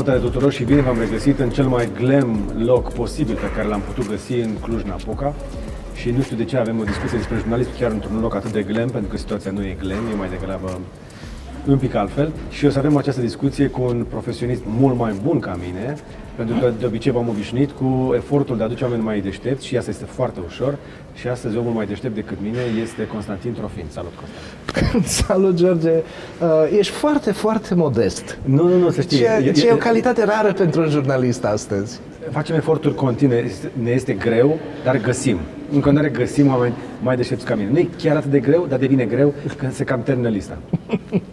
Salutare tuturor și bine v-am regăsit în cel mai glam loc posibil pe care l-am putut găsi în Cluj-Napoca. Și nu știu de ce avem o discuție despre jurnalism chiar într-un loc atât de glam, pentru că situația nu e glam, e mai degrabă un pic altfel. Și o să avem această discuție cu un profesionist mult mai bun ca mine, pentru că de obicei v-am obișnuit cu efortul de a aduce oameni mai deștepți și asta este foarte ușor. Și astăzi omul mai deștept decât mine este Constantin Trofin. Salut, Constantin! Salut, George! Uh, ești foarte, foarte modest. Nu, nu, nu, să știi. Ce, ce e o calitate rară pentru un jurnalist astăzi. Facem eforturi continue, ne este greu, dar găsim. În continuare găsim oameni mai deștepți ca mine. Nu e chiar atât de greu, dar devine greu când se cam termină lista.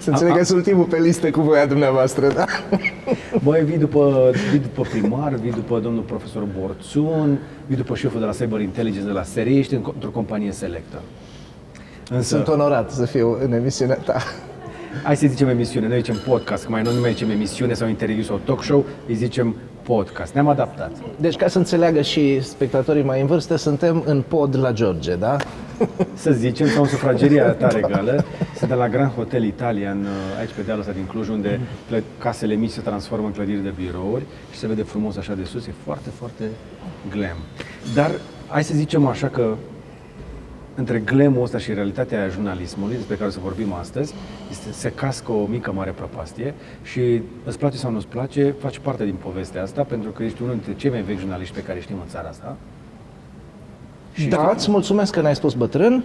Să înțeleg că sunt ultimul pe listă cu voia dumneavoastră, da? Băi, vii după, vii după primar, vii după domnul profesor Borțun, vii după șeful de la Cyber Intelligence de la SRI, ești într-o companie selectă. Însă, Sunt onorat să fiu în emisiunea ta. Hai să zicem emisiune, noi zicem podcast, că mai nu mai zicem emisiune sau interviu sau talk show, îi zicem podcast. Ne-am adaptat. Deci, ca să înțeleagă și spectatorii mai în vârstă, suntem în pod la George, da? Să zicem, sau în sufrageria ta regală. Suntem la Grand Hotel Italian, aici pe dealul ăsta din Cluj, unde casele mici se transformă în clădiri de birouri și se vede frumos așa de sus. E foarte, foarte glam. Dar hai să zicem așa că între glamul ăsta și realitatea jurnalismului, despre care o să vorbim astăzi, este, se cască o mică mare prăpastie și îți place sau nu îți place, faci parte din povestea asta, pentru că ești unul dintre cei mai vechi jurnaliști pe care știm în țara asta. Și da, îți mulțumesc că n-ai spus bătrân.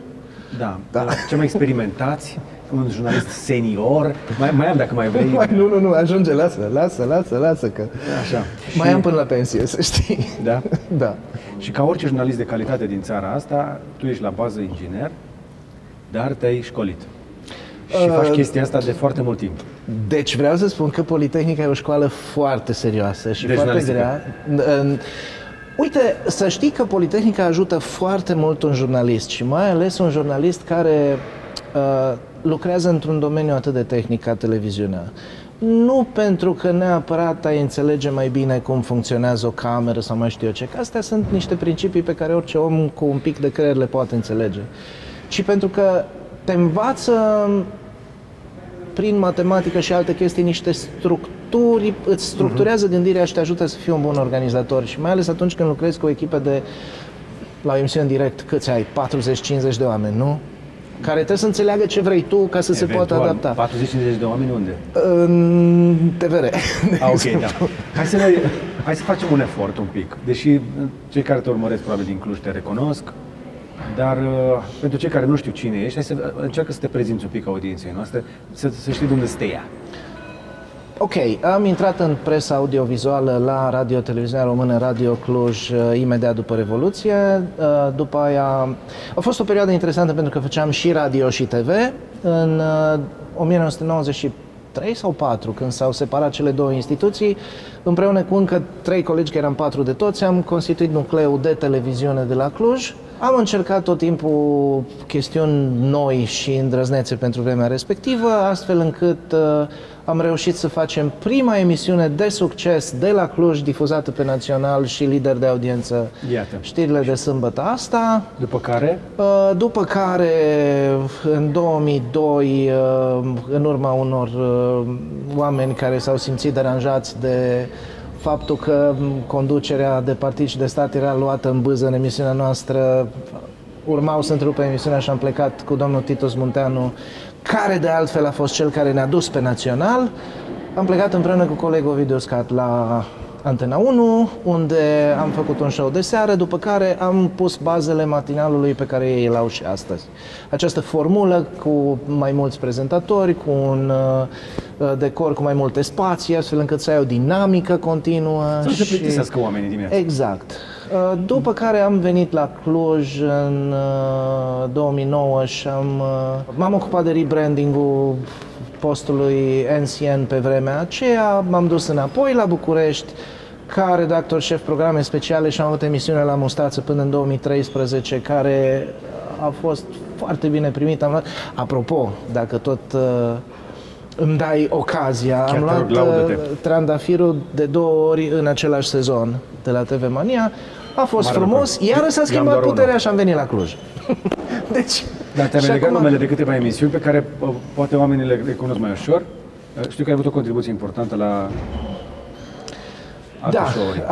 Da, da. cei mai experimentați, un jurnalist senior. Mai, mai am dacă mai vrei. Mai, nu, nu, nu, ajunge, lasă, lasă, lasă, lasă că Așa. mai și... am până la pensie, să știi. Da? da. Și ca orice jurnalist de calitate din țara asta, tu ești la bază inginer, dar te-ai școlit. Și uh, faci chestia asta de foarte mult timp. Deci vreau să spun că Politehnica e o școală foarte serioasă și de foarte grea. Uite, să știi că Politehnica ajută foarte mult un jurnalist și mai ales un jurnalist care uh, lucrează într-un domeniu atât de tehnic ca televiziunea. Nu pentru că neapărat ai înțelege mai bine cum funcționează o cameră sau mai știu eu ce, că astea sunt niște principii pe care orice om cu un pic de creier le poate înțelege, ci pentru că te învață prin matematică și alte chestii niște structuri, îți structurează uh-huh. gândirea și te ajută să fii un bun organizator și mai ales atunci când lucrezi cu o echipă de la o emisiune direct, câți ai? 40-50 de oameni, nu? Care trebuie să înțeleagă ce vrei tu ca să Eventual, se poată adapta. 40-50 de oameni unde? În TVR. Ah, ok, da. Hai să, ne, hai să facem un efort un pic. Deși cei care te urmăresc probabil din Cluj te recunosc, dar uh, pentru cei care nu știu cine ești, hai să încearcă să te prezinți un pic audienței noastre, să, să știi de unde stă ea. Ok, am intrat în presa audiovizuală la Radio Televiziunea Română, Radio Cluj, uh, imediat după Revoluție. Uh, după aia a fost o perioadă interesantă pentru că făceam și radio și TV. În 1993 uh, sau 4, când s-au separat cele două instituții, împreună cu încă trei colegi, că eram patru de toți, am constituit nucleul de televiziune de la Cluj. Am încercat tot timpul chestiuni noi și îndrăznețe pentru vremea respectivă, astfel încât uh, am reușit să facem prima emisiune de succes de la Cluj, difuzată pe național și lider de audiență. Iată. Știrile de sâmbătă asta. După care? Uh, după care, în 2002, uh, în urma unor uh, oameni care s-au simțit deranjați de faptul că conducerea de partid și de stat era luată în bâză în emisiunea noastră, urmau să întrerupă emisiunea și am plecat cu domnul Titus Munteanu care de altfel a fost cel care ne-a dus pe național. Am plecat împreună cu colegul Ovidiu Scat la Antena 1, unde am făcut un show de seară, după care am pus bazele matinalului pe care ei îl au și astăzi. Această formulă cu mai mulți prezentatori, cu un uh, decor cu mai multe spații, astfel încât să ai o dinamică continuă. Să și... se plictisească oamenii dimineața. Exact. Uh, după care am venit la Cluj în 2009 uh, și am, uh, m-am ocupat de rebranding-ul postului NCN pe vremea aceea, m-am dus înapoi la București ca redactor șef programe speciale și am avut emisiune la Mustață până în 2013, care a fost foarte bine primit. Am luat, apropo, dacă tot uh, îmi dai ocazia, Chiar am luat uh, trandafirul de două ori în același sezon de la TV Mania. A fost Mare frumos, lucru. iar s-a schimbat puterea și am venit la Cluj. deci... Dar te-am legat acum... numele de câteva emisiuni pe care poate oamenii le cunosc mai ușor. Știu că ai avut o contribuție importantă la da,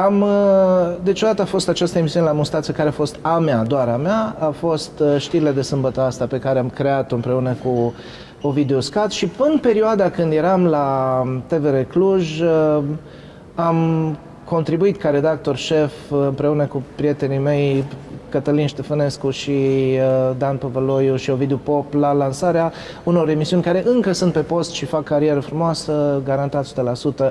am, uh, deci odată a fost această emisiune la Mustață care a fost a mea, doar a mea, a fost uh, știrile de sâmbătă asta pe care am creat-o împreună cu Ovidiu Scat și până în perioada când eram la TVR Cluj uh, am contribuit ca redactor șef împreună cu prietenii mei Cătălin Ștefănescu și Dan Păvăloiu și Ovidiu Pop la lansarea unor emisiuni care încă sunt pe post și fac carieră frumoasă, garantat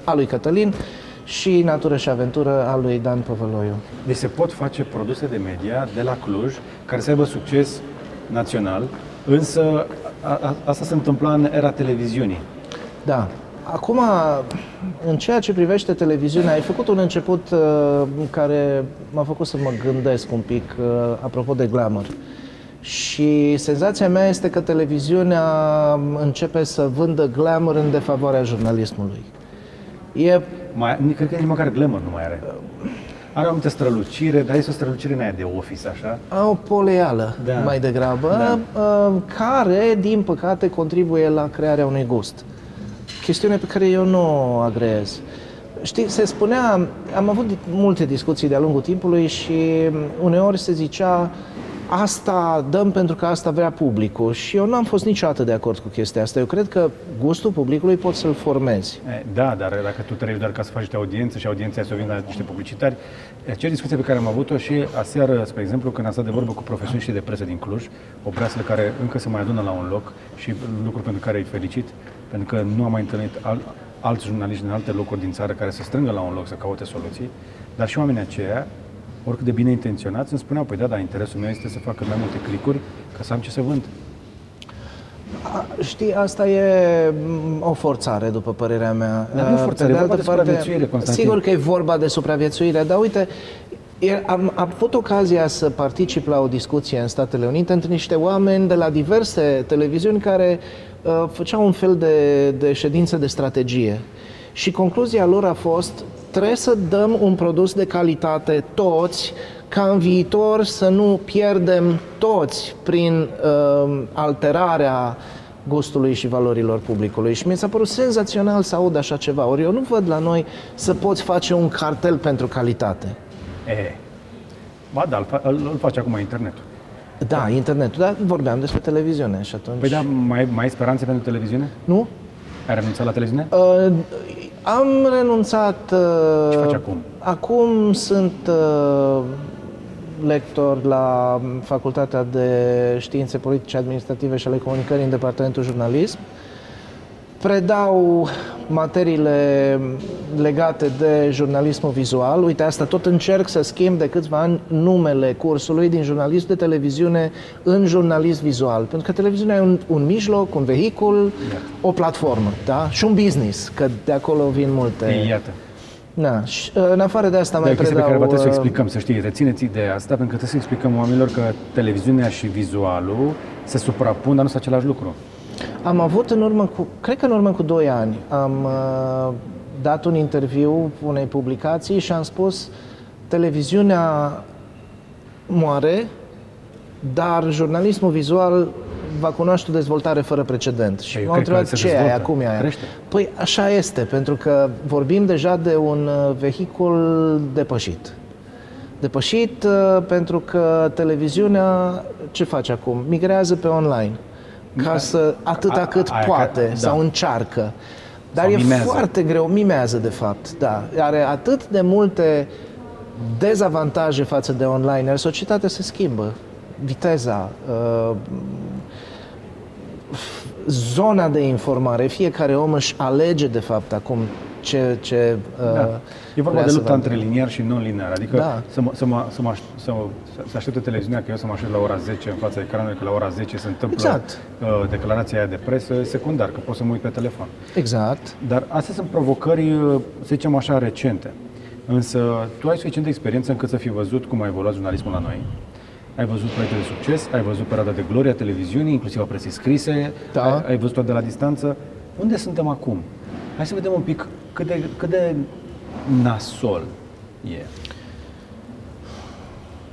100% a lui Cătălin și Natură și Aventură al lui Dan Păvăloiu. Deci se pot face produse de media de la Cluj care să aibă succes național, însă a, a, asta se întâmpla în era televiziunii. Da. Acum, în ceea ce privește televiziunea, ai făcut un început uh, care m-a făcut să mă gândesc un pic uh, apropo de glamour. Și senzația mea este că televiziunea începe să vândă glamour în defavoarea jurnalismului. E mai, cred că nici măcar glamour nu mai are. Are o anumită strălucire, dar este o strălucire în aia de office, așa? O poleală, da. mai degrabă, da. Uh, care, din păcate, contribuie la crearea unui gust. Chestiune pe care eu nu o agreez. Știi, se spunea, am avut multe discuții de-a lungul timpului și uneori se zicea asta dăm pentru că asta vrea publicul și eu nu am fost niciodată de acord cu chestia asta. Eu cred că gustul publicului poți să-l formezi. Da, dar dacă tu trebuie doar ca să faci niște audiențe și audiența să o vină la niște publicitari, acea discuție pe care am avut-o și aseară, spre exemplu, când am stat de vorbă cu profesioniștii de presă din Cluj, o presă care încă se mai adună la un loc și lucruri pentru care îi felicit, pentru că nu am mai întâlnit al, alți jurnaliști din alte locuri din țară care să strângă la un loc să caute soluții, dar și oamenii aceia oricât de bine intenționați, îmi spuneau, păi da, dar interesul meu este să fac mai multe clicuri ca să am ce să vând. A, știi, asta e mm, o forțare, după părerea mea. Dar nu forțare, e vorba de supraviețuire, Constantin. Sigur că e vorba de supraviețuire, dar uite, am, am avut ocazia să particip la o discuție în Statele Unite între niște oameni de la diverse televiziuni care uh, făceau un fel de, de ședință de strategie. Și concluzia lor a fost, trebuie să dăm un produs de calitate toți, ca în viitor să nu pierdem toți prin uh, alterarea gustului și valorilor publicului. Și mi s-a părut senzațional să aud așa ceva. Ori eu nu văd la noi să poți face un cartel pentru calitate. E, ba da, îl, îl face acum internetul. Da, da, internetul, dar vorbeam despre televiziune și atunci... Păi da, mai, mai ai speranțe pentru televiziune? Nu. Ai renunțat la televiziune? Uh, am renunțat... Uh, Ce faci acum? Acum sunt uh, lector la Facultatea de Științe Politice Administrative și ale Comunicării în Departamentul Jurnalism. Predau materiile legate de jurnalismul vizual. Uite, asta tot încerc să schimb de câțiva ani numele cursului din jurnalism de televiziune în jurnalism vizual. Pentru că televiziunea e un, un mijloc, un vehicul, da. o platformă, da? Și un business, că de acolo vin multe... Iată. Da, și în afară de asta de mai predau... pe care trebuie să uh, explicăm, să știi, rețineți ideea asta, pentru că trebuie să explicăm oamenilor că televiziunea și vizualul se suprapun, dar nu sunt același lucru. Am avut în urmă cu, cred că în urmă cu 2 ani, am uh, dat un interviu unei publicații și am spus televiziunea moare, dar jurnalismul vizual va cunoaște o dezvoltare fără precedent. Și m-au întrebat ce e aia, cum e aia. Crește. Păi așa este, pentru că vorbim deja de un uh, vehicul depășit. Depășit uh, pentru că televiziunea ce face acum? Migrează pe online ca să atâta cât a, poate ca, sau da. încearcă. Dar sau e mimează. foarte greu, mimează de fapt, da. Are atât de multe dezavantaje față de online, iar societatea se schimbă. Viteza, uh, zona de informare, fiecare om își alege de fapt acum ce, ce uh, da. E vorba de lupta între liniar și non-liniar, adică da. să, mă, să, mă, să, mă, să, să aștepte televiziunea că eu să mă aștept la ora 10 în fața ecranului, că la ora 10 se întâmplă exact. uh, declarația aia de presă, secundar, că pot să mă uit pe telefon. Exact. Dar astea sunt provocări, uh, să zicem așa, recente. Însă tu ai suficient de experiență încât să fi văzut cum a evoluat jurnalismul la noi. Ai văzut proiecte de succes, ai văzut perioada de glorie a televiziunii, inclusiv a presei scrise, da. ai, ai văzut-o de la distanță. Unde suntem acum? Hai să vedem un pic cât de, cât de nasol e.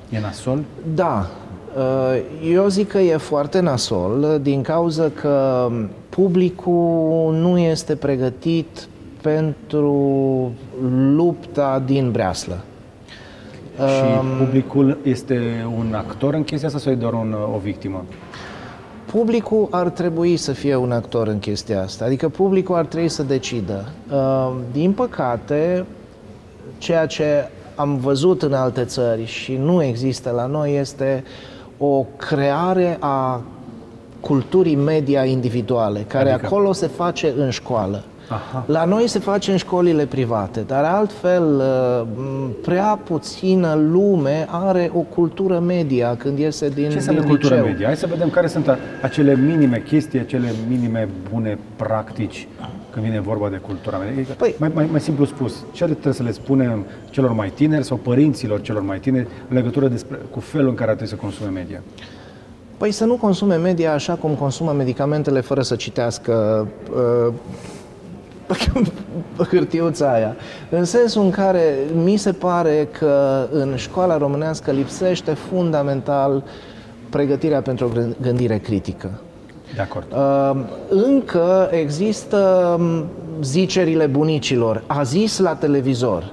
E nasol? Da. Uh, eu zic că e foarte nasol din cauza că publicul nu este pregătit pentru lupta din breaslă. Și um, publicul este un actor în chestia asta sau e doar un, o victimă? Publicul ar trebui să fie un actor în chestia asta, adică publicul ar trebui să decidă. Um, din păcate, ceea ce am văzut în alte țări și nu există la noi este o creare a culturii media individuale, care adică? acolo se face în școală. Aha. La noi se face în școlile private, dar altfel uh, prea puțină lume are o cultură media când iese din Ce înseamnă din cultură liceu. media? Hai să vedem care sunt acele minime chestii, acele minime bune practici când vine vorba de cultura media. Păi, mai, mai, mai simplu spus, ce trebuie să le spunem celor mai tineri sau părinților celor mai tineri în legătură despre, cu felul în care trebuie să consume media? Păi să nu consume media așa cum consumă medicamentele fără să citească uh, hârtiuța aia. În sensul în care mi se pare că în școala românească lipsește fundamental pregătirea pentru o gândire critică. De acord. Uh, încă există um, zicerile bunicilor. A zis la televizor,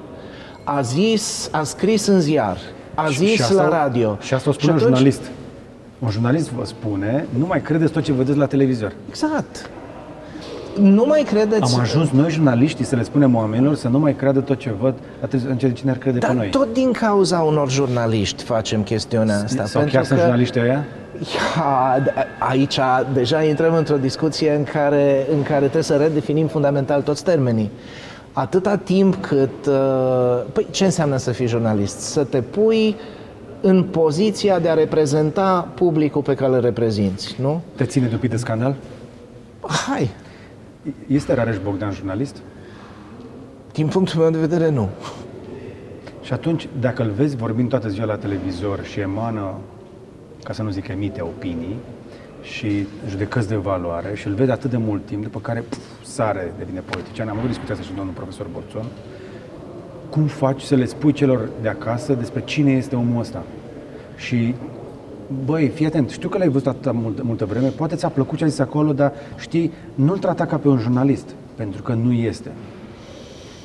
a zis, a scris în ziar, a zis și asta, la radio. Și asta o spune și atunci, un jurnalist. Un jurnalist vă spune, nu mai credeți tot ce vedeți la televizor. Exact nu mai credeți... Am ajuns noi, jurnaliștii, să le spunem oamenilor să nu mai creadă tot ce văd, atât în ce cine ar crede Dar pe noi. tot din cauza unor jurnaliști facem chestiunea asta. Sau chiar că... sunt jurnaliștii ăia? Ia, aici deja intrăm într-o discuție în care, în care trebuie să redefinim fundamental toți termenii. Atâta timp cât... Uh, păi ce înseamnă să fii jurnalist? Să te pui în poziția de a reprezenta publicul pe care îl reprezinți, nu? Te ține de de scandal? Hai, este Rareș Bogdan jurnalist? Din punctul meu de vedere, nu. Și atunci, dacă îl vezi vorbind toată ziua la televizor și emană, ca să nu zic emite opinii și judecăți de valoare și îl vezi atât de mult timp, după care puf, sare, devine politician, am avut discuția asta și domnul profesor Borțon, cum faci să le spui celor de acasă despre cine este omul ăsta? Și băi, fii atent, știu că l-ai văzut atâta mult, multă vreme, poate ți-a plăcut ce a zis acolo, dar știi, nu-l trata ca pe un jurnalist, pentru că nu este.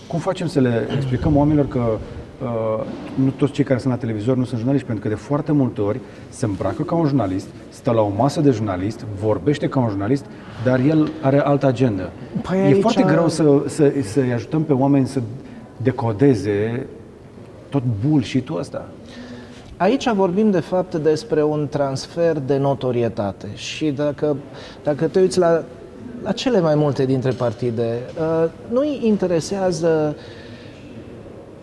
Cum facem să le explicăm oamenilor că uh, nu toți cei care sunt la televizor nu sunt jurnaliști, pentru că de foarte multe ori se îmbracă ca un jurnalist, stă la o masă de jurnalist, vorbește ca un jurnalist, dar el are altă agendă. Păi e aici... foarte greu să, să, să-i ajutăm pe oameni să decodeze tot bullshit-ul ăsta. Aici vorbim de fapt despre un transfer de notorietate și dacă, dacă te uiți la, la cele mai multe dintre partide, uh, nu-i interesează uh,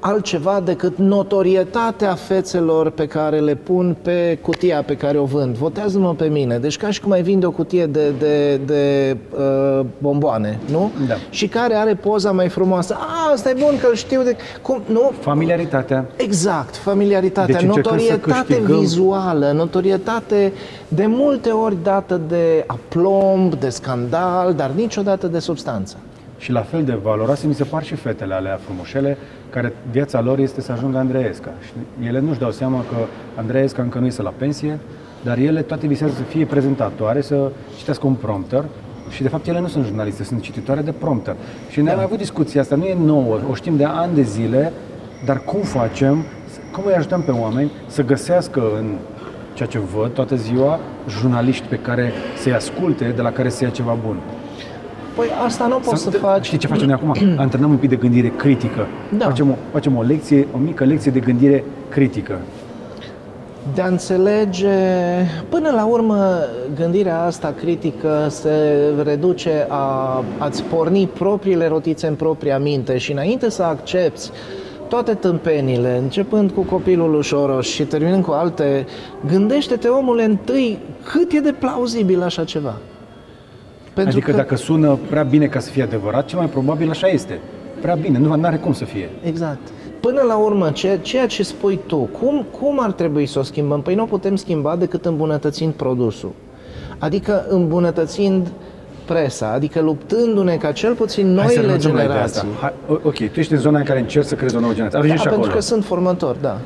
altceva decât notorietatea fețelor pe care le pun pe cutia pe care o vând. Votează-mă pe mine. Deci ca și cum ai vinde o cutie de, de, de uh, bomboane, nu? Da. Și care are poza mai frumoasă. A, asta e bun că știu de... Cum? Nu? Familiaritatea. Exact, familiaritatea. Deci notorietate vizuală, notorietate de multe ori dată de aplomb, de scandal, dar niciodată de substanță. Și la fel de valoroase mi se par și fetele alea frumușele, care viața lor este să ajungă Andreesca. Și ele nu-și dau seama că Andreesca încă nu este la pensie, dar ele toate visează să fie prezentatoare, să citească un prompter și de fapt ele nu sunt jurnaliste, sunt cititoare de prompter. Și noi da. am avut discuția asta, nu e nouă, o știm de ani de zile, dar cum facem, cum îi ajutăm pe oameni să găsească în ceea ce văd toată ziua, jurnaliști pe care să-i asculte, de la care să ia ceva bun. Păi asta nu poți să, să faci. Știi ce facem noi acum? Antrenăm un pic de gândire critică. Da. Facem, o, facem o lecție, o mică lecție de gândire critică. De a înțelege, până la urmă, gândirea asta critică se reduce a a-ți porni propriile rotițe în propria minte și înainte să accepti toate tâmpenile, începând cu copilul ușoros și terminând cu alte, gândește-te, omule, întâi cât e de plauzibil așa ceva. Pentru adică că... dacă sună prea bine ca să fie adevărat, cel mai probabil așa este. Prea bine, nu are cum să fie. Exact. Până la urmă, ce, ceea ce spui tu, cum, cum ar trebui să o schimbăm? Păi nu o putem schimba decât îmbunătățind produsul. Adică îmbunătățind presa, adică luptându-ne ca cel puțin noile generații. Hai, ok, tu ești în zona în care încerci să creezi o nouă generație. da, și pentru acolo. că sunt formator, da.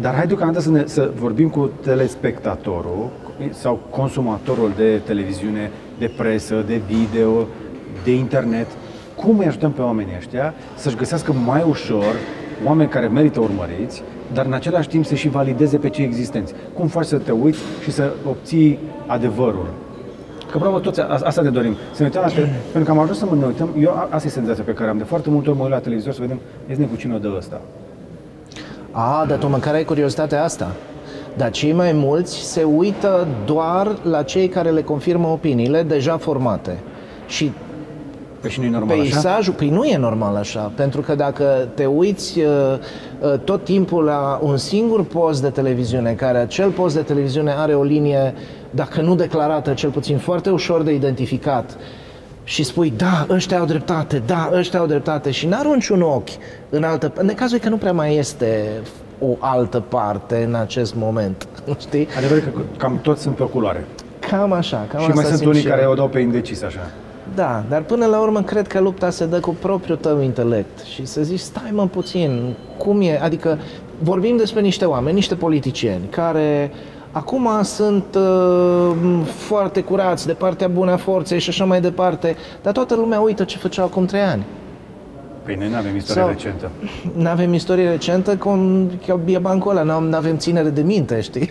Dar hai deocamdată să, ne, să vorbim cu telespectatorul sau consumatorul de televiziune, de presă, de video, de internet. Cum îi ajutăm pe oamenii ăștia să-și găsească mai ușor oameni care merită urmăriți, dar în același timp să și valideze pe cei existenți. Cum faci să te uiți și să obții adevărul? Că bravo, toți asta ne dorim. Să ne uităm la te- pentru că am ajuns să mă ne uităm, eu asta e senzația pe care am de foarte multe ori mă uit la televizor să vedem, este cu cine o dă ăsta. A, dar tu măcar ai curiozitatea asta. Dar cei mai mulți se uită doar la cei care le confirmă opiniile deja formate. Și Păi și nu e normal așa? peisajul, păi nu e normal așa, pentru că dacă te uiți uh, uh, tot timpul la un singur post de televiziune, care acel post de televiziune are o linie, dacă nu declarată, cel puțin foarte ușor de identificat, și spui, da, ăștia au dreptate, da, ăștia au dreptate și n-arunci un ochi în altă... În cazul e că nu prea mai este o altă parte în acest moment, știi? Adevărul că cam toți sunt pe o culoare. Cam așa, cam și asta mai sunt simt unii și care eu. o dau pe indecis așa. Da, dar până la urmă cred că lupta se dă cu propriul tău intelect și să zici, stai mă puțin, cum e? Adică vorbim despre niște oameni, niște politicieni care acum sunt uh, foarte curați de partea bună a forței și așa mai departe, dar toată lumea uită ce făceau acum trei ani. Păi noi nu avem istorie Sau- recentă. Nu avem istorie recentă, cum că e bancul ăla, nu avem ținere de minte, știi?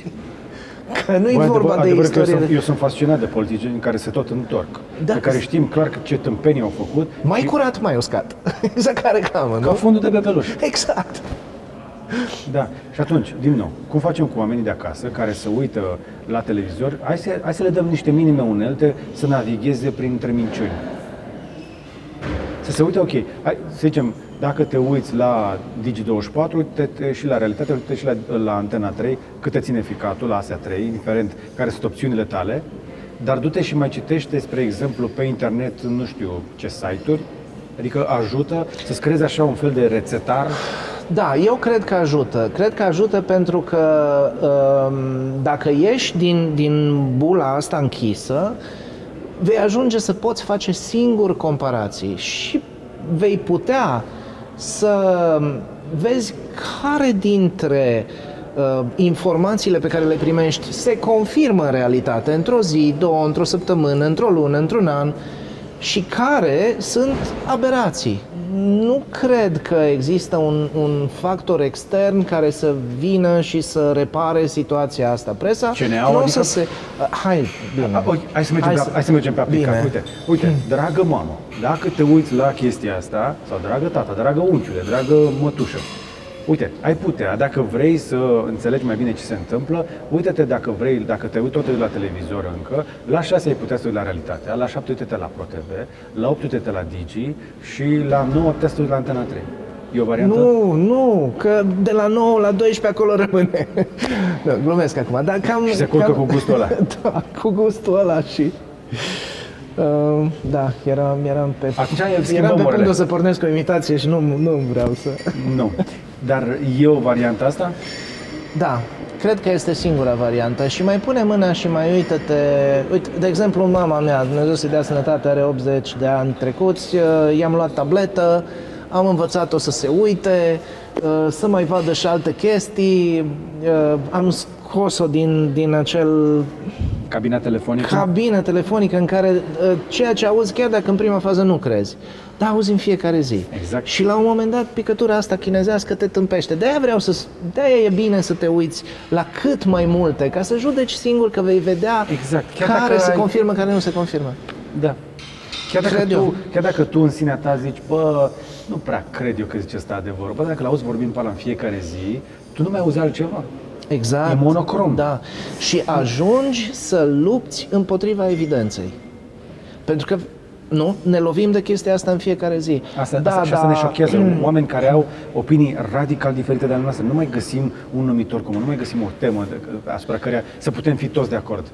Că nu e Bă, vorba adevăr- de adevărul că eu istorie. sunt, eu sunt fascinat de politicieni care se tot întorc. Da. Pe care știm clar că ce tâmpenii au făcut. Mai și curat, mai uscat. Exact ca reclamă, ca nu? fundul de bebeluș. Exact. Da. Și atunci, din nou, cum facem cu oamenii de acasă care se uită la televizor? Hai să, hai să le dăm niște minime unelte să navigheze printre minciuni. Să se uite, ok, hai, să zicem, dacă te uiți la Digi24, te, te, și la realitate, uite și la, la Antena 3, cât te ține ficatul, la asea 3, indiferent care sunt opțiunile tale, dar du-te și mai citește, spre exemplu, pe internet, nu știu ce site-uri, adică ajută să-ți creezi așa un fel de rețetar Da, eu cred că ajută. Cred că ajută pentru că um, dacă ieși din, din bula asta închisă, vei ajunge să poți face singur comparații și vei putea să vezi care dintre uh, informațiile pe care le primești se confirmă în realitate într-o zi, două, într-o săptămână, într-o lună, într-un an și care sunt aberații. Nu cred că există un, un factor extern care să vină și să repare situația asta. Presa CNA-ul, nu o adică? să se... Hai, bine. A, uite, hai, să mergem Hai pe, să- hai să mergem pe aplicat. Bine. Uite, uite, dragă mamă, dacă te uiți la chestia asta, sau dragă tata, dragă unchiule, dragă mătușă, uite, ai putea, dacă vrei să înțelegi mai bine ce se întâmplă, uite-te dacă vrei, dacă te uiți tot la televizor încă, la 6 ai putea să uiți la realitatea, la 7 uite-te la ProTV, la 8 uite-te la Digi și la 9 putea să te uiți la Antena 3. E o variantă? Nu, nu, că de la 9 la 12 acolo rămâne. nu, glumesc acum, dar cam... Și se culcă cam, cu gustul ăla. da, cu gustul ăla și... Uh, da, eram, eram pe... Atunci schimbăm eram pe orele. punctul să pornesc o imitație și nu, nu vreau să... Nu. Dar e o variantă asta? Da, cred că este singura variantă și mai pune mâna și mai uită-te... Uite, de exemplu, mama mea, Dumnezeu să-i dea sănătate, are 80 de ani trecuți, uh, i-am luat tabletă, am învățat-o să se uite, uh, să mai vadă și alte chestii, uh, am scos-o din, din acel Cabina telefonică? cabină telefonică în care uh, ceea ce auzi, chiar dacă în prima fază nu crezi, dar auzi în fiecare zi. Exact. Și la un moment dat picătura asta chinezească te tâmpește. De-aia vreau să... De-aia e bine să te uiți la cât mai multe, ca să judeci singur că vei vedea Exact. Chiar care dacă se ai- confirmă, care nu se confirmă. Da. Chiar dacă, Cred eu. tu, chiar dacă tu în sinea ta zici, bă, nu prea cred eu că zice asta adevărul, bă, dacă l-auzi vorbind pe ăla în fiecare zi, tu nu mai auzi altceva. Exact. E monocrom. Da. Și ajungi să lupți împotriva evidenței. Pentru că nu, ne lovim de chestia asta în fiecare zi. Asta, da, asta, și asta ne șochează. Oameni care au opinii radical diferite de ale noastre. Nu mai găsim un numitor comun, nu mai găsim o temă de, asupra care să putem fi toți de acord.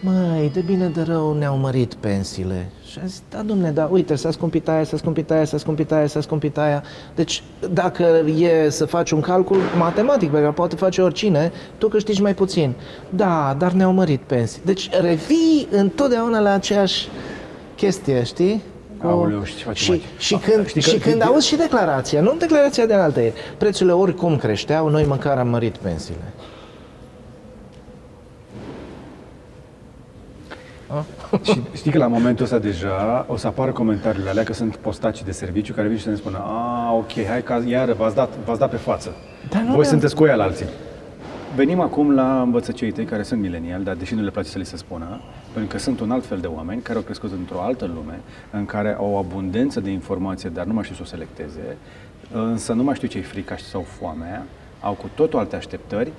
Măi, de bine de rău ne-au mărit pensiile. Și a zis, da, domne, da, uite, s-a scumpit aia, s-a scumpit aia, s-a scumpit aia, s-a scumpit aia. Deci, dacă e să faci un calcul matematic pe care poate face oricine, tu câștigi mai puțin. Da, dar ne-au mărit pensii. Deci, revii întotdeauna la aceeași chestie, știi? Aoleu, și ce facem și, aici? și Ah, când, știi că- și când de- auzi și declarația, nu declarația de altă ieri, prețurile oricum creșteau, noi măcar am mărit pensiile. A? Și știi că la momentul ăsta deja o să apară comentariile alea că sunt postaci de serviciu care vin și să ne spună a, ok, hai că iară v-ați dat, v-ați dat pe față. Dar nu Voi ne-am- sunteți cu ea la alții. Venim acum la învățăcei tăi care sunt mileniali, dar deși nu le place să li se spună, pentru că sunt un alt fel de oameni care au crescut într-o altă lume, în care au o abundență de informație, dar nu mai știu să o selecteze, însă nu mai știu ce-i frica sau foamea, au cu totul alte așteptări.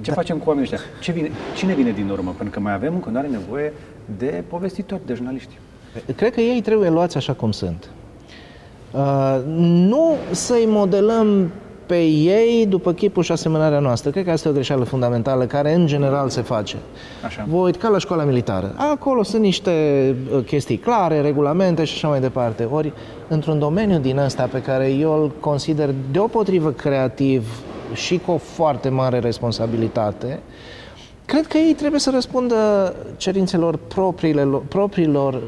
Ce facem cu oamenii ăștia? Ce vine, cine vine din urmă? Pentru că mai avem în continuare nevoie de povestitori, de jurnaliști. Cred că ei trebuie luați așa cum sunt. Uh, nu să-i modelăm pe ei după chipul și asemănarea noastră. Cred că asta e o greșeală fundamentală care în general se face. Așa. Vă uit ca la școala militară. Acolo sunt niște uh, chestii clare, regulamente și așa mai departe. Ori, într-un domeniu din ăsta pe care eu îl consider deopotrivă creativ și cu o foarte mare responsabilitate, cred că ei trebuie să răspundă cerințelor propriile, propriilor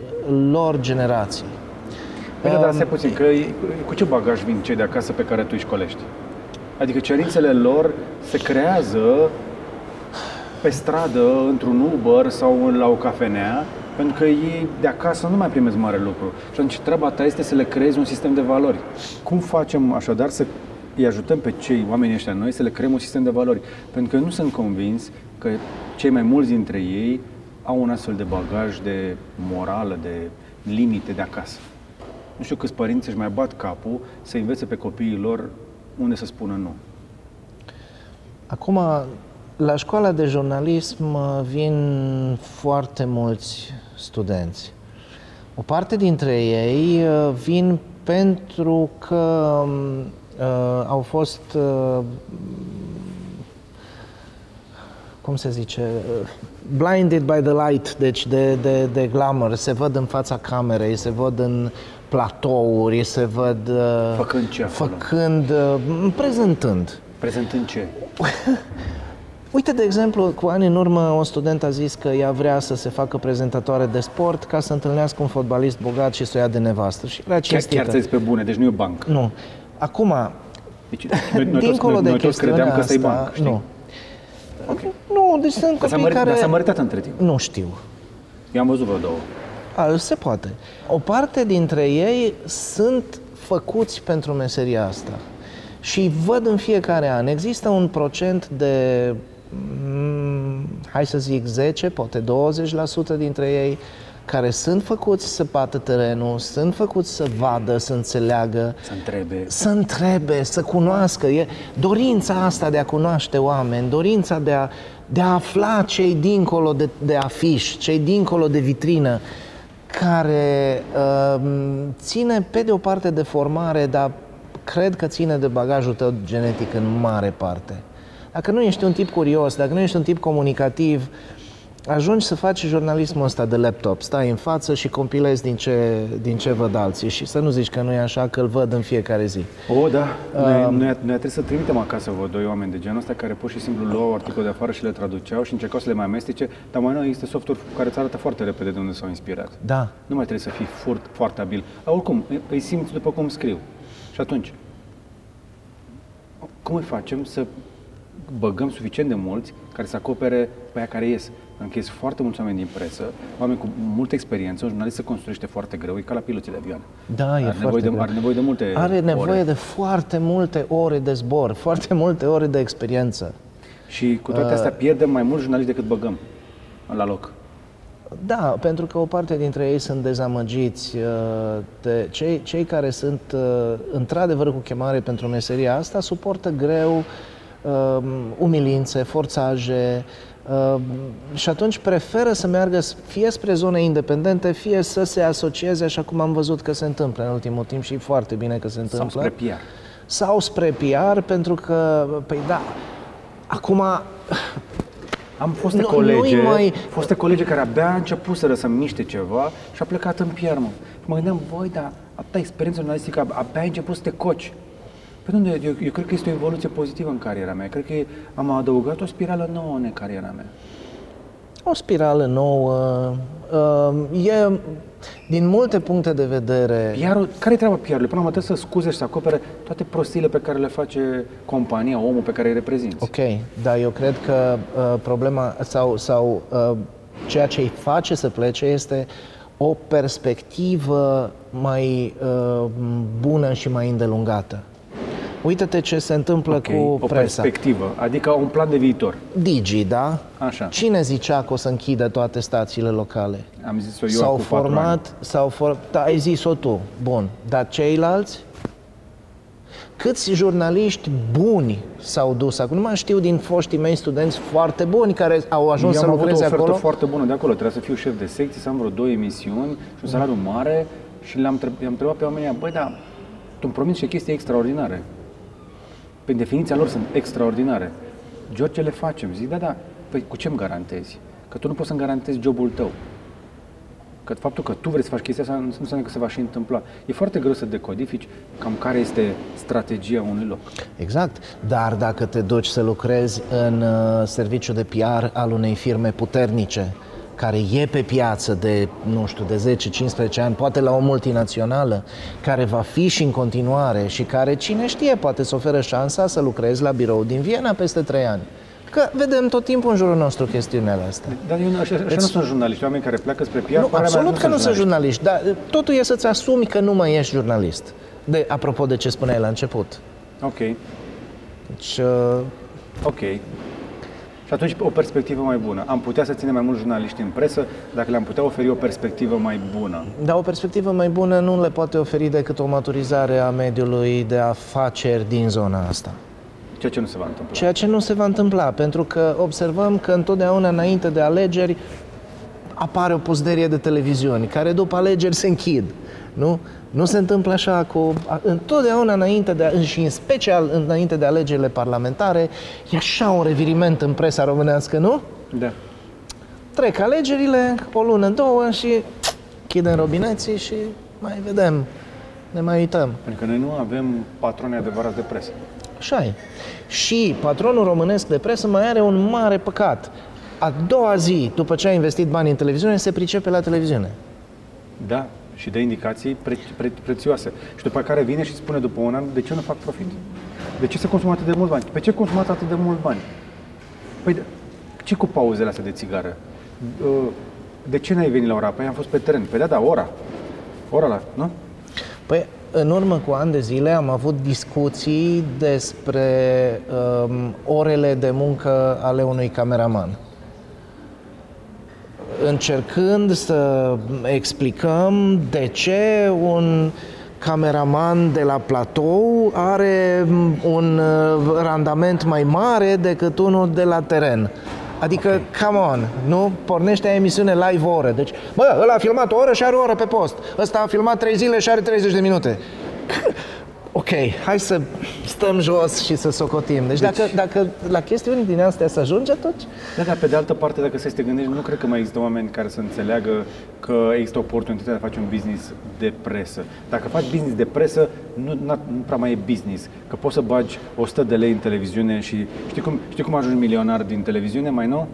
lor generații. Păi da, dar stai puțin, că e- cu ce bagaj vin cei de acasă pe care tu îi școlești? Adică cerințele lor se creează pe stradă, într-un Uber sau la o cafenea, pentru că ei de acasă nu mai primesc mare lucru. Și atunci treaba ta este să le creezi un sistem de valori. Cum facem așadar să îi ajutăm pe cei oamenii ăștia noi să le creăm un sistem de valori? Pentru că eu nu sunt convins că cei mai mulți dintre ei au un astfel de bagaj de morală, de limite de acasă. Nu știu câți părinți își mai bat capul să învețe pe copiii lor unde să spună nu. Acum, la școala de jurnalism uh, vin foarte mulți studenți. O parte dintre ei uh, vin pentru că um, uh, au fost, uh, cum se zice, uh, blinded by the light, deci de, de, de glamour, se văd în fața camerei, se văd în platouri, se văd uh, Făcând ce acolo? făcând, uh, prezentând. Prezentând ce? Uite, de exemplu, cu ani în urmă, un student a zis că ea vrea să se facă prezentatoare de sport ca să întâlnească un fotbalist bogat și să o ia de nevastă. Și era Chiar, cinstită. chiar ți pe bune, deci nu e banc. Nu. Acum, Deci, noi, noi, toți, dincolo noi, de noi toți credeam că ăsta e chestiunea banc, asta, știi? nu. Nu, deci sunt Dar s-a, copii mărit, care... dar s-a măritat între timp. Nu știu. Eu am văzut vreo două. A, se poate. O parte dintre ei sunt făcuți pentru meseria asta. Și văd în fiecare an. Există un procent de, mm, hai să zic 10, poate 20% dintre ei care sunt făcuți să bată terenul, sunt făcuți să vadă, să înțeleagă, Să întrebe. să întrebe, să cunoască. E dorința asta de a cunoaște oameni, dorința de a, de a afla cei dincolo de, de afiș, cei dincolo de vitrină, care uh, ține pe de o parte de formare, dar cred că ține de bagajul tău genetic în mare parte. Dacă nu ești un tip curios, dacă nu ești un tip comunicativ, ajungi să faci jurnalismul ăsta de laptop, stai în față și compilezi din ce, din ce văd alții și să nu zici că nu e așa, că îl văd în fiecare zi. O, da. Noi, noi, noi trebuie să trimitem acasă vreo doi oameni de genul ăsta care pur și simplu luau articole de afară și le traduceau și încercau să le mai amestece, dar mai nou există software care îți arată foarte repede de unde s-au inspirat. Da, Nu mai trebuie să fii furt, foarte abil. Dar oricum, îi- îi simți după cum scriu. Și atunci, cum îi facem să băgăm suficient de mulți care să acopere pe aia care ies? Pentru că ies foarte mulți oameni din presă, oameni cu multă experiență, un jurnalist se construiește foarte greu, e ca la piloții de avion. da, e are foarte nevoie, de, greu. are nevoie de multe Are nevoie ore. de foarte multe ore de zbor, foarte multe ore de experiență. Și cu toate Uh. astea pierdem mai mulți jurnaliști decât băgăm la loc. Da, pentru că o parte dintre ei sunt dezamăgiți. uh, De cei, cei care sunt uh, într-adevăr cu chemare pentru meseria asta suportă greu um, umilințe, forțaje um, și atunci preferă să meargă s- fie spre zone independente, fie să se asocieze, așa cum am văzut că se întâmplă în ultimul timp și e foarte bine că se Sau întâmplă. spre PR. sau spre PR, pentru că, păi da, acum Am foste Nu- colege, nu-i mai- foste colege care abia începuseră să miște ceva și a plecat în PR, mă. Și mă gândeam, voi, dar atâta experiență jurnalistică, abia ai început să te coci. Pe unde? Eu, eu cred că este o evoluție pozitivă în cariera mea. Cred că am adăugat o spirală nouă în cariera mea. o spirală nouă, uh, e din multe puncte de vedere, PR-ul, care e treaba PR-ului? Până la urmă trebuie să scuze și să acopere toate prostiile pe care le face compania, omul pe care îi reprezinți. ok, dar eu cred că uh, problema sau, sau uh, Ceea ce îi face să plece este o perspectivă mai uh, bună și mai îndelungată. Uită-te ce se întâmplă Ok, cu o presa. perspectivă, adică un plan de viitor. Digi, da? Așa. Cine zicea că o să închidă toate stațiile locale? Am zis-o eu S-au cu patru ani. format, s-au for... da, ai zis-o tu, bun. Dar ceilalți? Câți jurnaliști buni s-au dus acum? Nu mai știu din foștii mei studenți foarte buni care au ajuns Eu să am avut o lucreze ofertă acolo. foarte bună de acolo. Trebuia să fiu șef de secție, să am vreo două emisiuni și un salariu mare și le-am treb- i-am întrebat pe oamenii, băi, da, tu îmi promiți și chestii extraordinare. Pe definiția lor sunt extraordinare. George, le facem. Zic, da, da, păi cu ce îmi garantezi? Că tu nu poți să-mi garantezi jobul tău. Că faptul că tu vrei să faci chestia asta nu înseamnă că se va și întâmpla. E foarte greu să decodifici cam care este strategia unui loc. Exact, dar dacă te duci să lucrezi în uh, serviciu de PR al unei firme puternice, care e pe piață de, nu știu, de 10-15 ani, poate la o multinațională, care va fi și în continuare și care, cine știe, poate să oferă șansa să lucrezi la birou din Viena peste 3 ani. Că vedem tot timpul în jurul nostru chestiunile astea. Dar eu, nu- așa, așa nu sunt jurnaliști, oameni care pleacă spre PR. Nu, părerea mea, absolut că nu sunt jurnaliști, dar uh, totul e să-ți asumi că nu mai ești jurnalist. De, apropo de ce spuneai la început. Ok, Deci, uh, ok. Și atunci o perspectivă mai bună. Am putea să ținem mai mulți jurnaliști în presă dacă le-am putea oferi o perspectivă mai bună. Dar o perspectivă mai bună nu le poate oferi decât o maturizare a mediului de afaceri din zona asta. Ceea ce nu se va întâmpla. Ceea ce nu se va întâmpla, pentru că observăm că întotdeauna înainte de alegeri apare o pozderie de televiziuni, care după alegeri se închid. Nu? Nu se întâmplă așa cu... a- Întotdeauna înainte de, și în special înainte de alegerile parlamentare, e așa un reviriment în presa românească, nu? Da. Trec alegerile, o lună, două și chidem robineții și mai vedem, ne mai uităm. Pentru că noi nu avem patroni adevărați de presă. Așa e. Și patronul românesc de presă mai are un mare păcat. A doua zi, după ce a investit bani în televiziune, se pricepe la televiziune. Da. Și dă indicații pre- pre- prețioase. Și după care vine și spune după un an, de ce nu fac profit? De ce se consumă atât de mult bani? Pe ce consumați atât de mult bani? Păi, de- ce cu pauzele astea de țigară? Uh, De ce n-ai venit la ora? Păi am fost pe teren. Păi da, da, ora. Ora la, nu? Păi, în urmă cu ani de zile am avut discuții despre um, orele de muncă ale unui cameraman. Încercând să explicăm de ce un cameraman de la platou are un uh, randament mai mare decât unul de la teren. Adică, come on, nu? Pornește emisiune live o oră. Deci, bă, ăla a filmat o oră și are o oră pe post. Ăsta a filmat 3 zile și are 30 de minute. Ok, hai să stăm jos și să socotim. Deci, dacă, dacă la chestiuni din astea să ajunge, atunci... Da, dar pe de altă parte, dacă să te gândești, nu cred că mai există oameni care să înțeleagă că există oportunitatea de a face un business de presă. Dacă faci business de presă, nu, na- nu prea mai e business. Că poți să bagi 100 de lei în televiziune și știi cum, știi cum ajungi milionar din televiziune, mai nou?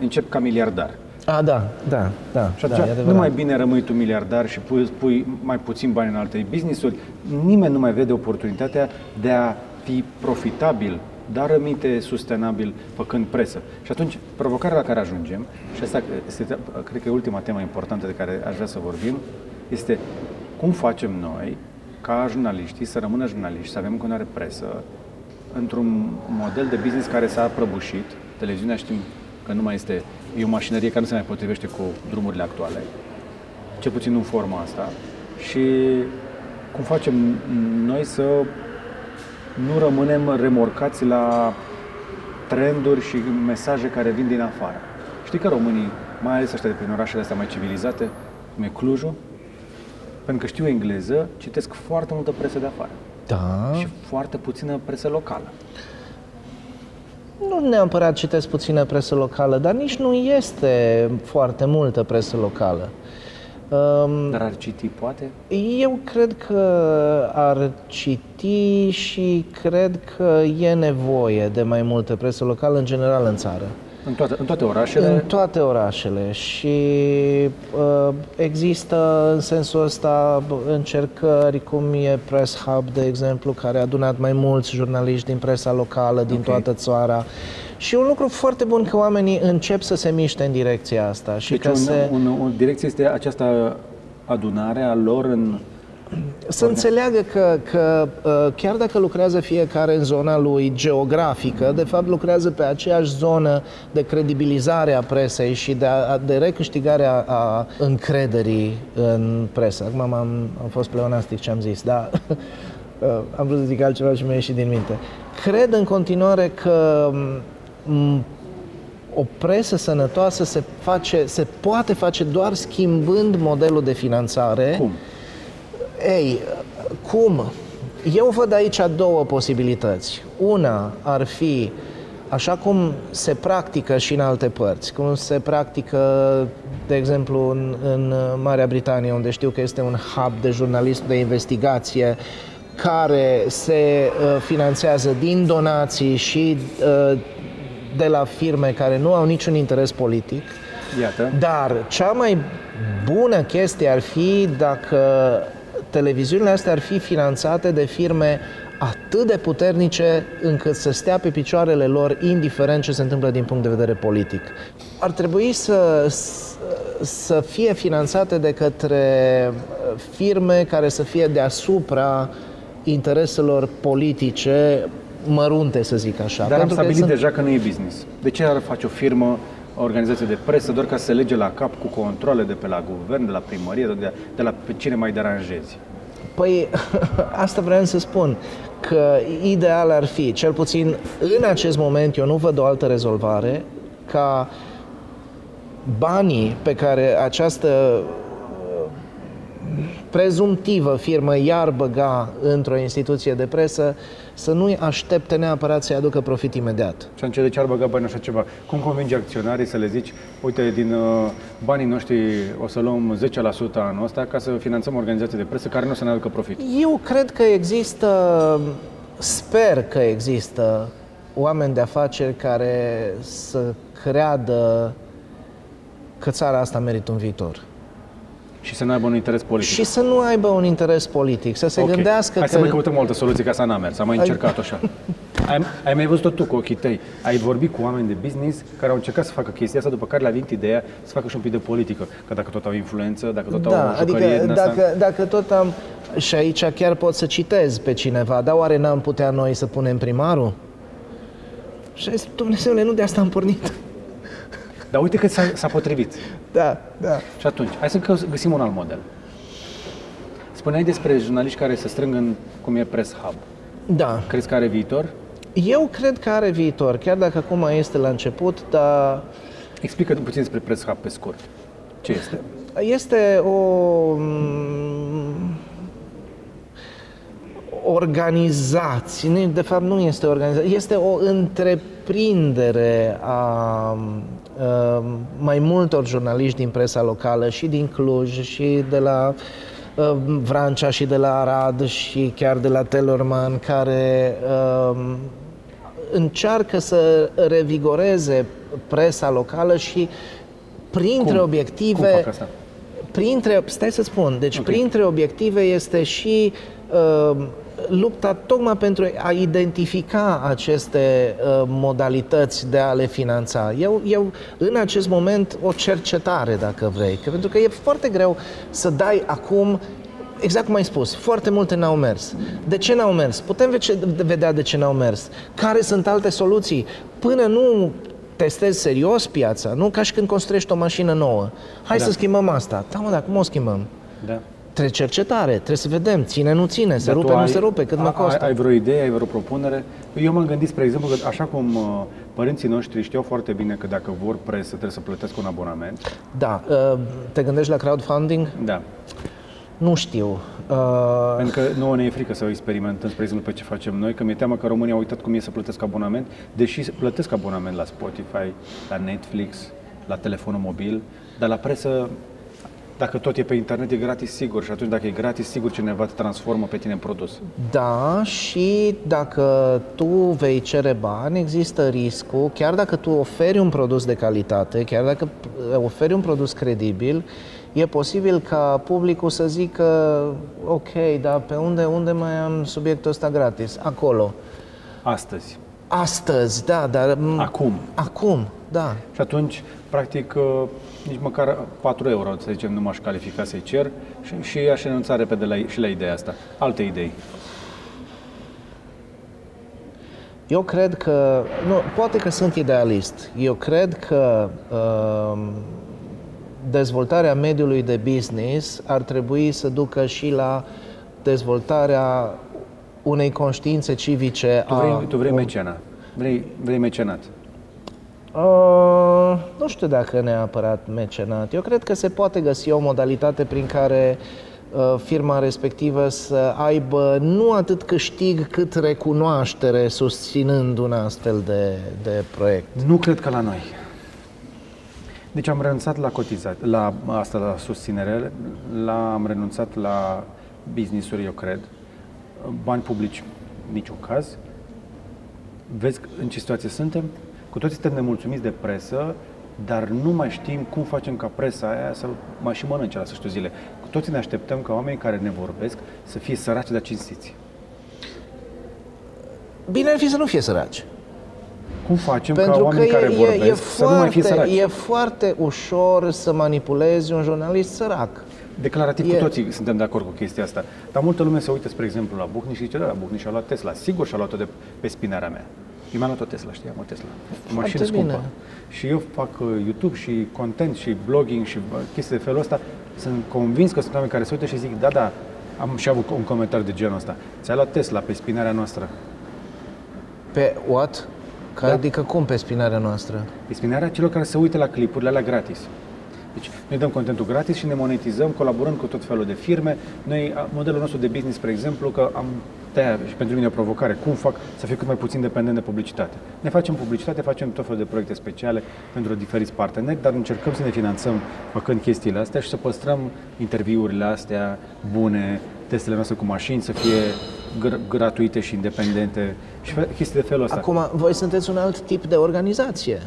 Încep ca miliardar. A, da, da, da, Și da, atunci e nu adevărat. mai bine rămâi tu miliardar și pui, pui mai puțin bani în alte business-uri. Nimeni nu mai vede oportunitatea de a fi profitabil, dar rămite sustenabil făcând presă. Și atunci, provocarea la care ajungem, și asta este, cred că e ultima temă importantă de care aș vrea să vorbim, este cum facem noi ca jurnaliștii să rămână jurnaliști, să avem în continuare presă, într-un model de business care s-a prăbușit. Televiziunea știm că nu mai este, e o mașinărie care nu se mai potrivește cu drumurile actuale, cel puțin nu în forma asta. Și cum facem noi să nu rămânem remorcați la trenduri și mesaje care vin din afară. Știi că românii, mai ales ăștia de prin orașele astea mai civilizate, cum e Clujul, pentru că știu engleză, citesc foarte multă presă de afară Da, și foarte puțină presă locală. Nu neapărat citesc puțină presă locală, dar nici nu este foarte multă presă locală. Um, Dar ar citi, poate? Eu cred că ar citi și cred că e nevoie de mai multă presă locală în general în țară. În toate, în toate orașele? În toate orașele și uh, există în sensul ăsta încercări cum e Press Hub, de exemplu, care a adunat mai mulți jurnaliști din presa locală, din okay. toată țara. Și un lucru foarte bun că oamenii încep să se miște în direcția asta. Și deci că un, se... un, o direcție este această adunare a lor în să înțeleagă că, că uh, chiar dacă lucrează fiecare în zona lui geografică, de fapt lucrează pe aceeași zonă de credibilizare a presei și de, a, de recâștigare a, a încrederii în presă. Acum am, am fost pleonastic ce am zis, dar uh, am vrut să zic altceva și mi-a ieșit din minte. Cred în continuare că o presă sănătoasă se, face, se poate face doar schimbând modelul de finanțare. Cum? Ei, cum? Eu văd aici două posibilități. Una ar fi așa cum se practică și în alte părți, cum se practică, de exemplu, în, în Marea Britanie, unde știu că este un hub de jurnalism de investigație care se uh, finanțează din donații și uh, de la firme care nu au niciun interes politic. Iată. Dar cea mai bună chestie ar fi dacă televiziunile astea ar fi finanțate de firme atât de puternice încât să stea pe picioarele lor indiferent ce se întâmplă din punct de vedere politic. Ar trebui să, să fie finanțate de către firme care să fie deasupra intereselor politice mărunte, să zic așa. Dar Pentru am stabilit că deja că nu e business. De ce ar face o firmă o organizație de presă doar ca să se lege la cap cu controle de pe la guvern, de la primărie, de, de la pe cine mai deranjezi? Păi, asta vreau să spun, că ideal ar fi, cel puțin în acest moment, eu nu văd o altă rezolvare, ca banii pe care această prezumtivă firmă i-ar băga într-o instituție de presă să nu-i aștepte neapărat să-i aducă profit imediat. Și atunci de ce ar băga bani așa ceva? Cum convingi acționarii să le zici, uite, din uh, banii noștri o să luăm 10% anul ăsta ca să finanțăm organizații de presă care nu o să ne aducă profit? Eu cred că există, sper că există oameni de afaceri care să creadă că țara asta merită un viitor. Și să nu aibă un interes politic. Și să nu aibă un interes politic, să se okay. gândească Hai că... să mai căutăm o altă soluție, ca să n-a mers, am mai încercat așa. ai, ai mai văzut tu cu ochii tăi, ai vorbit cu oameni de business care au încercat să facă chestia asta, după care le-a venit ideea să facă și un pic de politică. Că dacă tot au influență, dacă tot da, au o adică dacă, asta... dacă tot am... Și aici chiar pot să citez pe cineva, dar oare n-am putea noi să punem primarul? Și zis, Dumnezeule, nu de asta am pornit. Dar uite că s-a, s-a potrivit. Da, da. Și atunci, hai să găsim un alt model. Spuneai despre jurnaliști care se strâng în cum e Press Hub. Da. Crezi că are viitor? Eu cred că are viitor, chiar dacă acum este la început, dar... Explică puțin despre Press Hub pe scurt. Ce este? Este o mm, organizație, de fapt nu este o organizație, este o întreprindere a Ehm, mai multor jurnaliști din presa locală și din Cluj și de la ehm, Vrancea și de la Arad și chiar de la Telorman care uh, încearcă să revigoreze presa locală și printre Cum? obiective Cum fac asta? printre stai să spun, deci okay. printre obiective este și uh, lupta tocmai pentru a identifica aceste uh, modalități de a le finanța. Eu, eu, în acest moment, o cercetare, dacă vrei, că, pentru că e foarte greu să dai acum Exact cum ai spus, foarte multe n-au mers. De ce n-au mers? Putem vedea de ce n-au mers. Care sunt alte soluții? Până nu testezi serios piața, nu ca și când construiești o mașină nouă. Hai da. să schimbăm asta. Da, mă, dar cum o schimbăm? Da trebuie cercetare, trebuie să vedem, ține, nu ține, se Dar rupe, ai, nu se rupe, cât mă costă. Ai, ai vreo idee, ai vreo propunere? Eu m-am gândit, spre exemplu, că așa cum uh, părinții noștri știau foarte bine că dacă vor presă, trebuie să plătesc un abonament. Da. Uh, te gândești la crowdfunding? Da. Nu știu. Uh... Pentru că nouă ne e frică să experimentăm, spre exemplu, pe ce facem noi, că mi-e teamă că România au uitat cum e să plătesc abonament, deși plătesc abonament la Spotify, la Netflix, la telefonul mobil, dar la presă Dacă tot e pe internet, e gratis sigur și atunci dacă e gratis, sigur cineva te transformă pe tine în produs. Da, și dacă tu vei cere bani, există riscul, chiar dacă tu oferi un produs de calitate, chiar dacă oferi un produs credibil, e posibil ca publicul să zică, ok, dar pe unde, unde mai am subiectul ăsta gratis? Acolo. Astăzi. Astăzi, da, dar... Acum. Acum, da. Și atunci, practic, uh, nici măcar 4 euro, să zicem, nu m-aș califica să-i cer și, și aș renunța repede la, și la ideea asta. Alte idei. Eu cred că, nu, poate că sunt idealist. Eu cred că uh, dezvoltarea mediului de business ar trebui să ducă și la dezvoltarea unei conștiințe civice. Tu vrei, a, tu vrei mecena. Vrei, vrei mecenat. Uh, nu știu dacă neapărat mecenat. Eu cred că se poate găsi o modalitate prin care uh, firma respectivă să aibă nu atât câștig cât recunoaștere susținând un astfel de, de proiect. Nu cred că la noi. Deci am renunțat la cotizat, la asta, la susținere, la, am renunțat la business-uri, eu cred. Bani publici, niciun caz. Vezi în ce situație suntem? Cu toții suntem nemulțumiți de presă, dar nu mai știm cum facem ca presa aia să mai și mănânce la sfârșitul zile. Cu toții ne așteptăm ca oamenii care ne vorbesc să fie săraci, dar cinstiți. Bine ar fi să nu fie săraci. Cum facem Pentru ca oamenii că care e, vorbesc e, e, să nu mai fie foarte, săraci? e foarte ușor să manipulezi un jurnalist sărac. Declarativ E- cu toții suntem de acord cu chestia asta. Dar multă lume se uită, spre exemplu, la Bucni și zice, da, la Bucni și-a luat Tesla. Sigur și-a luat-o de pe spinarea mea. Eu mi-am luat o Tesla, știi, am o Tesla. O mașină bine. scumpă. Și eu fac uh, YouTube și content și blogging și uh, chestii de felul ăsta. Sunt convins că sunt oameni care se uită și zic, da, da, am și avut un comentariu de genul ăsta. Ți-a luat Tesla pe spinarea noastră. Pe what? Ca, Da. Adică cum pe spinarea noastră? Pe spinarea celor care se uită la clipurile alea gratis. Deci, noi dăm contentul gratis și ne monetizăm colaborând cu tot felul de firme. Noi, a, modelul nostru de business, spre exemplu, că am de și pentru mine e o provocare, cum fac să fiu cât mai puțin dependent de publicitate. Ne facem publicitate, facem tot felul de proiecte speciale pentru diferiți parteneri, dar încercăm să ne finanțăm făcând chestiile astea și să păstrăm interviurile astea bune, testele noastre cu mașini să fie gr- gratuite și independente și fe- chestii de felul ăsta. Acum, voi sunteți un alt tip de organizație.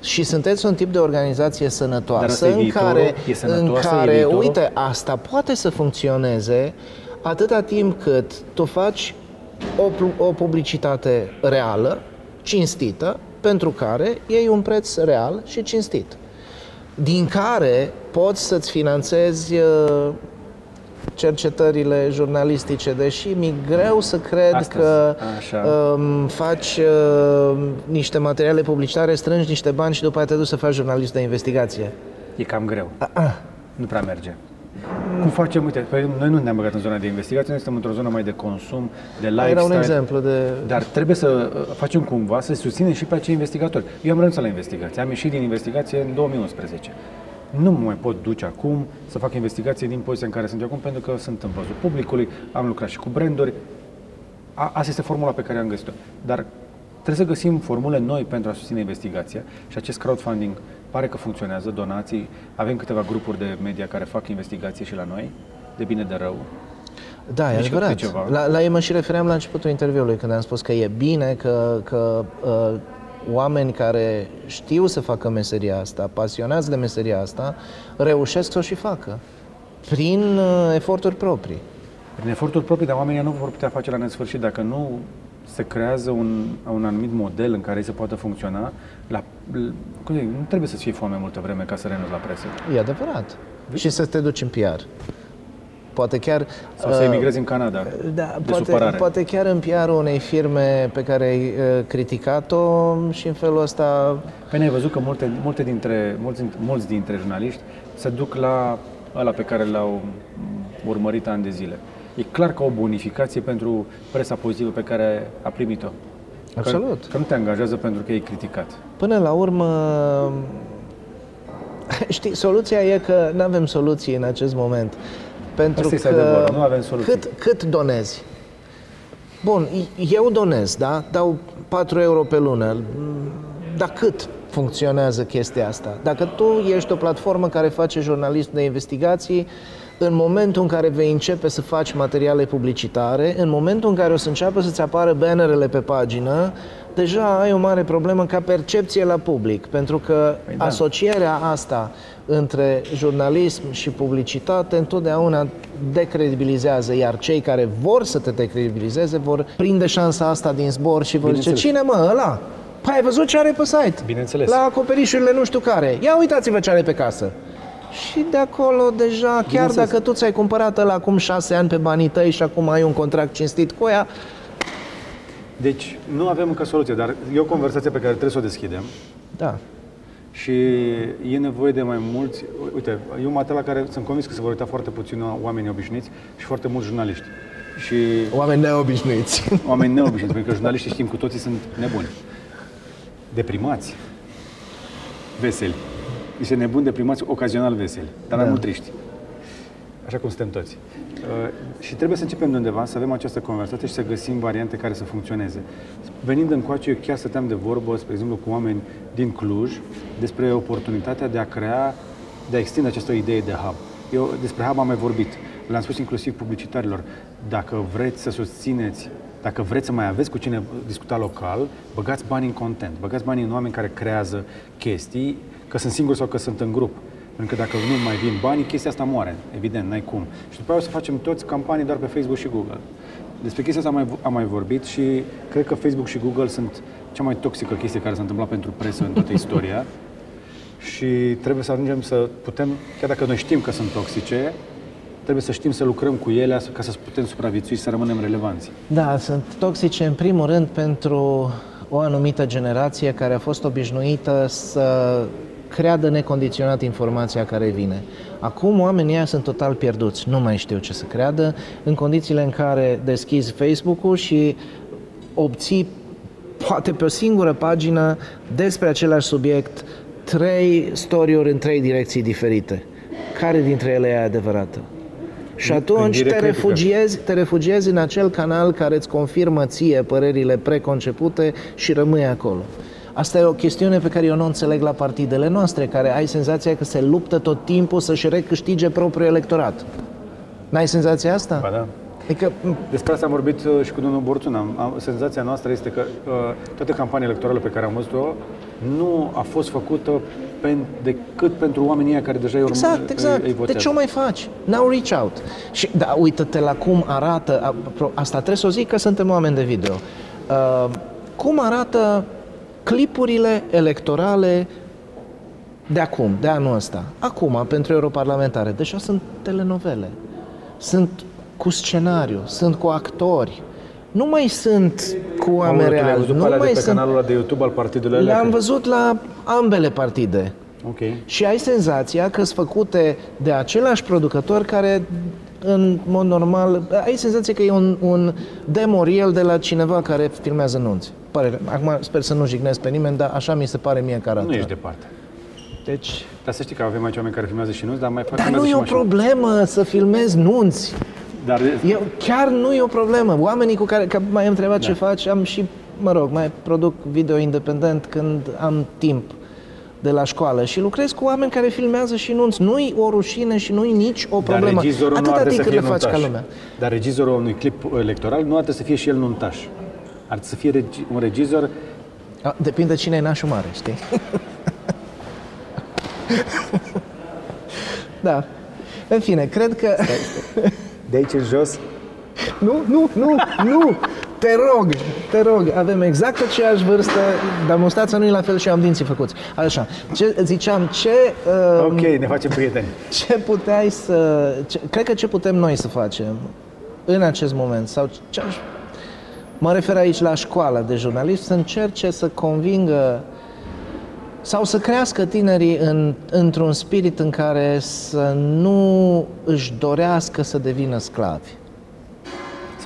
Și sunteți un tip de organizație Dar sănătoasă asta e în viitorul? care, E sănătoasă, în e care viitorul? uite, asta poate să funcționeze atâta timp cât tu faci o, pu- o publicitate reală, cinstită, pentru care iei un preț real și cinstit. Din care poți să-ți finanțezi uh, cercetările jurnalistice, deși mi greu să cred Astăzi, că așa. um, faci uh, niște materiale publicitare, strângi niște bani și după aceea te duci să faci jurnalist de investigație. E cam greu. Nu prea merge. Cum facem? Uite, pe noi nu ne-am băgat în zona de investigație, noi suntem într-o zonă mai de consum, de lifestyle. Era un exemplu de... Dar trebuie să uh, facem cumva să susținem și pe acei investigatori. Eu am renunțat la investigație, am ieșit din investigație în 2011. Nu mă mai pot duce acum să fac investigație din poziția în care sunt eu acum, pentru că sunt în văzul publicului, am lucrat și cu branduri. A, asta este formula pe care am găsit-o. Dar trebuie să găsim formule noi pentru a susține investigația și acest crowdfunding pare că funcționează, donații. Avem câteva grupuri de media care fac investigație și la noi, de bine de rău. Da, e Deci că adevărat. câte ceva. La, la ei mă și refeream la începutul interviului, când am spus că e bine că, că uh, oameni care știu să facă meseria asta, pasionați de meseria asta, reușesc să o și facă. Prin uh, eforturi proprii. Prin eforturi proprii, dar oamenii nu vor putea face la nesfârșit dacă nu se creează un, un anumit model în care ei să poată funcționa. La, cum zic, nu trebuie să-ți fie foame multă vreme ca să renunți la presă. E adevărat. Și să te duci în PR. Poate chiar... Sau să uh, emigrezi în Canada Da, de poate, supărare. poate chiar în PR unei firme pe care ai uh, criticat-o și în felul ăsta Păi ne-ai văzut că multe, multe dintre, mulți, mulți dintre jurnaliști se duc la ăla pe care l-au urmărit ani de zile. E clar că o bonificație pentru presa pozitivă pe care a primit-o. Absolut. Că, că nu te angajează pentru că e criticat. Până la urmă, știi, soluția e că nu avem soluții în acest moment. Pentru Asta este că adevărul, nu avem soluții. Cât, cât donezi? Bun, eu donez, da? Dau 4 euro pe lună. Dar cât? funcționează chestia asta. Dacă tu ești o platformă care face jurnalism de investigații, în momentul în care vei începe să faci materiale publicitare, în momentul în care o să înceapă să-ți apară bannerele pe pagină, deja ai o mare problemă ca percepție la public, pentru că Păi da. asocierea asta între jurnalism și publicitate întotdeauna decredibilizează, iar cei care vor să te decredibilizeze vor prinde șansa asta din zbor și vor zice, Bineînțeles. cine mă, ăla? Păi ai văzut ce are pe site? Bineînțeles. La acoperișurile nu știu care. Ia uitați-vă ce are pe casă. Și de acolo deja, chiar Bineînțeles. dacă tu ți-ai cumpărat la acum șase ani pe banii tăi și acum ai un contract cinstit cu ea, Deci, nu avem încă soluție, dar e o conversație pe care trebuie să o deschidem da, și e nevoie de mai mulți... Uite, e un material la care sunt convins că se vor uita foarte puțin oameni obișnuiți și foarte mulți jurnaliști. Și oameni neobișnuiți. oameni neobișnuiți, pentru că jurnaliștii știm cu toții sunt nebuni. Deprimați. Veseli. Niște nebuni deprimați, ocazional veseli, dar mai Da. mult triști. Așa cum suntem toți. Uh, și trebuie să începem de undeva, să avem această conversație și să găsim variante care să funcționeze. Venind încoace, eu chiar stăteam de vorbă, spre exemplu, cu oameni din Cluj despre oportunitatea de a crea, de a extinde această idee de hub. Eu despre hub am mai vorbit. Le-am spus inclusiv publicitarilor. Dacă vreți să susțineți dacă vreți să mai aveți cu cine discuta local, băgați bani în content, băgați bani în oameni care creează chestii, că sunt singuri sau că sunt în grup. Pentru că dacă nu mai vin banii, chestia asta moare, evident, n-ai cum. Și după aia o să facem toți campanii doar pe Facebook și Google. Despre chestia asta am mai, am mai vorbit și cred că Facebook și Google sunt cea mai toxică chestie care s-a întâmplat pentru presă în toată istoria. și trebuie să ajungem să putem, chiar dacă noi știm că sunt toxice, trebuie să știm să lucrăm cu ele ca să putem supraviețui și să rămânem relevanți. Da, sunt toxice în primul rând pentru o anumită generație care a fost obișnuită să creadă necondiționat informația care vine. Acum oamenii ăia sunt total pierduți, nu mai știu ce să creadă, în condițiile în care deschizi Facebook-ul și obții poate pe o singură pagină despre același subiect trei story-uri în trei direcții diferite. Care dintre ele e adevărată? Și atunci direct te critică. refugiezi, te refugiezi în acel canal care îți confirmă ție părerile preconcepute și rămâi acolo. Asta e o chestiune pe care eu nu o înțeleg la partidele noastre, care ai senzația că se luptă tot timpul să-și recâștige propriul electorat. N-ai senzația asta? Ba da. Adică, Despre asta am vorbit uh, și cu domnul Borțun. Am, am, senzația noastră este că uh, toată campania electorală pe care am văzut-o nu a fost făcută pen, decât pentru oamenii ăia care deja îi, urmă- Exact, îi, exact. îi De votează. ce o mai faci? Now reach out. Și da, uită-te la cum arată, apro- asta trebuie să o zic că suntem oameni de video. Uh, cum arată clipurile electorale de acum, de anul ăsta. Acum, pentru europarlamentare. Deja sunt telenovele. Sunt cu scenariu, sunt cu actori. Nu mai sunt cu Mamă, oameni tu le-ai reali. văzut pe Nu alea mai de pe sunt... canalul ăla de YouTube al partidului alea? Le-am Că- văzut la ambele partide. Ok. Și ai senzația că sunt făcute de același producător care în mod normal, ai senzația că e un, un demo reel de la cineva care filmează nunți. Pare, acum sper să nu jignesc pe nimeni, dar așa mi se pare mie că arată. Nu ești departe. Deci, Dar să știi că avem aici oameni care filmează și nunți, dar mai fac dar filmează nu e și o mașini. problemă să filmezi nunți. Dar Eu, chiar nu e o problemă. Oamenii cu care că mai am întrebat ce Da. faci, am și, mă rog, mai produc video independent când am timp de la școală și lucrez cu oameni care filmează și nunți. Nu-i o rușine și nu-i nici o dar problemă. regizorul nu Atâta ar trebui timp să cât fie le faci nuntaș. ca lumea. Dar regizorul unui clip electoral nu ar trebui să fie și el nuntaș. Ar trebui să fie regi- un regizor A, Depinde cine e nașul mare, știi? da. În fine, cred că... de aici în jos. Nu, nu, nu, nu! Te rog, te rog, avem exact aceeași vârstă, dar mustața nu e la fel și am dinții făcuți. Așa, ce, ziceam, ce, uh, Ok, ne facem prieteni. ce puteai să... Ce, cred că ce putem noi să facem în acest moment, sau ce aș, mă refer aici la școala de jurnalist, să încerce să convingă sau să crească tinerii în, într-un spirit în care să nu își dorească să devină sclavi.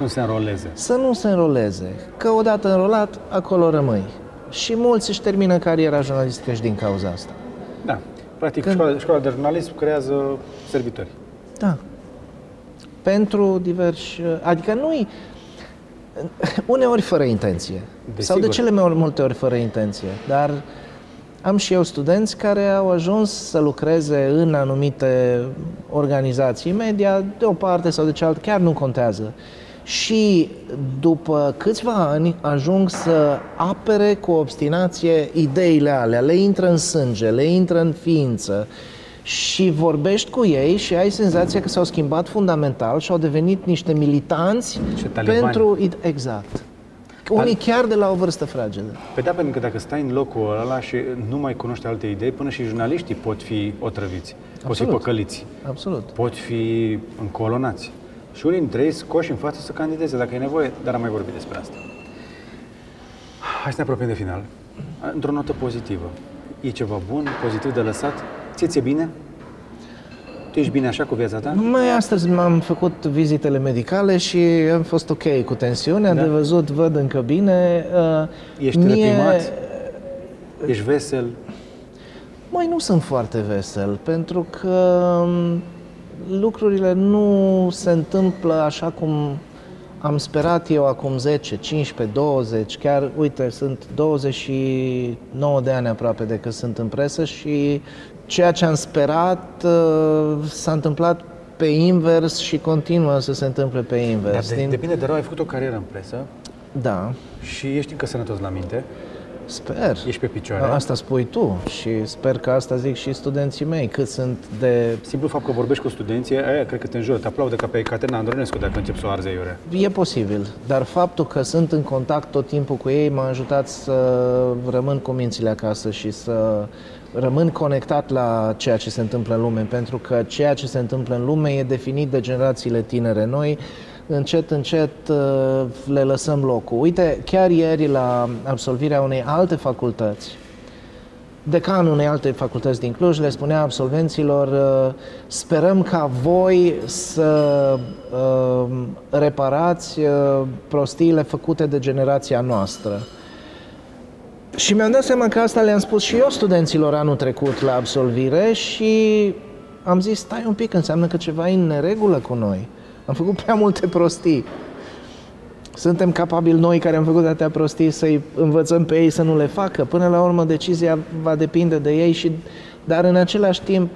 Să nu se înroleze. Să nu se înroleze, că odată înrolat, acolo rămâi. Și mulți își termină cariera jurnalistică și din cauza asta. Da. Practic, Când- școala, școala de jurnalism creează servitori. Da. Pentru diversi... Adică nu uneori fără intenție. Desigur. Sau de cele mai multe ori fără intenție. Dar Am și eu studenți care au ajuns să lucreze în anumite organizații media, de o parte sau de cealaltă, chiar nu contează. Și după câțiva ani ajung să apere cu obstinație ideile alea, le intră în sânge, le intră în ființă și vorbești cu ei și ai senzația că s-au schimbat fundamental și au devenit niște militanți pentru... Exact. Unii chiar de la o vârstă fragedă. Pe da, pentru că dacă stai în locul ăla și nu mai cunoști alte idei, până și jurnaliștii pot fi otrăviți, Absolut. pot fi păcăliți, Absolut. pot fi încolonați. Și unii dintre ei scoși în față să candideze dacă e nevoie, dar am mai vorbit despre asta. Hai să ne apropiem de final. Într-o notă pozitivă. E ceva bun, pozitiv de lăsat? Ție ți-e bine? Tu ești bine așa cu viața ta? Mai astăzi m-am făcut vizitele medicale și am fost ok cu tensiunea, da. de văzut, văd încă bine. Uh, ești Mie... reprimat? Ești vesel? Mai nu sunt foarte vesel, pentru că um, lucrurile nu se întâmplă așa cum am sperat eu acum 10, 15, 20, chiar, uite, sunt 29 de ani aproape de că sunt în presă și ceea ce am sperat uh, s-a întâmplat pe invers și continuă să se întâmple pe invers. Dar de, depinde de rău, ai făcut o carieră în presă. Da. Și ești încă sănătos la minte. Sper. Ești pe picioare. Asta spui tu și sper că asta zic și studenții mei, cât sunt de... Simplu fapt că vorbești cu studenții, aia cred că te înjură, te aplaudă ca pe Caterina Andronescu dacă încep să o arzi iurea. E posibil, dar faptul că sunt în contact tot timpul cu ei m-a ajutat să rămân cu mințile acasă și să rămân conectat la ceea ce se întâmplă în lume, pentru că ceea ce se întâmplă în lume e definit de generațiile tinere. Noi încet, încet uh, le lăsăm locul. Uite, chiar ieri la absolvirea unei alte facultăți, decanul unei alte facultăți din Cluj le spunea absolvenților uh, sperăm ca voi să uh, reparați prostiile făcute de generația noastră. Și mi-am dat seama că asta le-am spus și eu studenților anul trecut la absolvire și am zis, stai un pic, înseamnă că ceva e în neregulă cu noi. Am făcut prea multe prostii. Suntem capabili noi care am făcut atâtea prostii să-i învățăm pe ei să nu le facă. Până la urmă decizia va depinde de ei și dar în același timp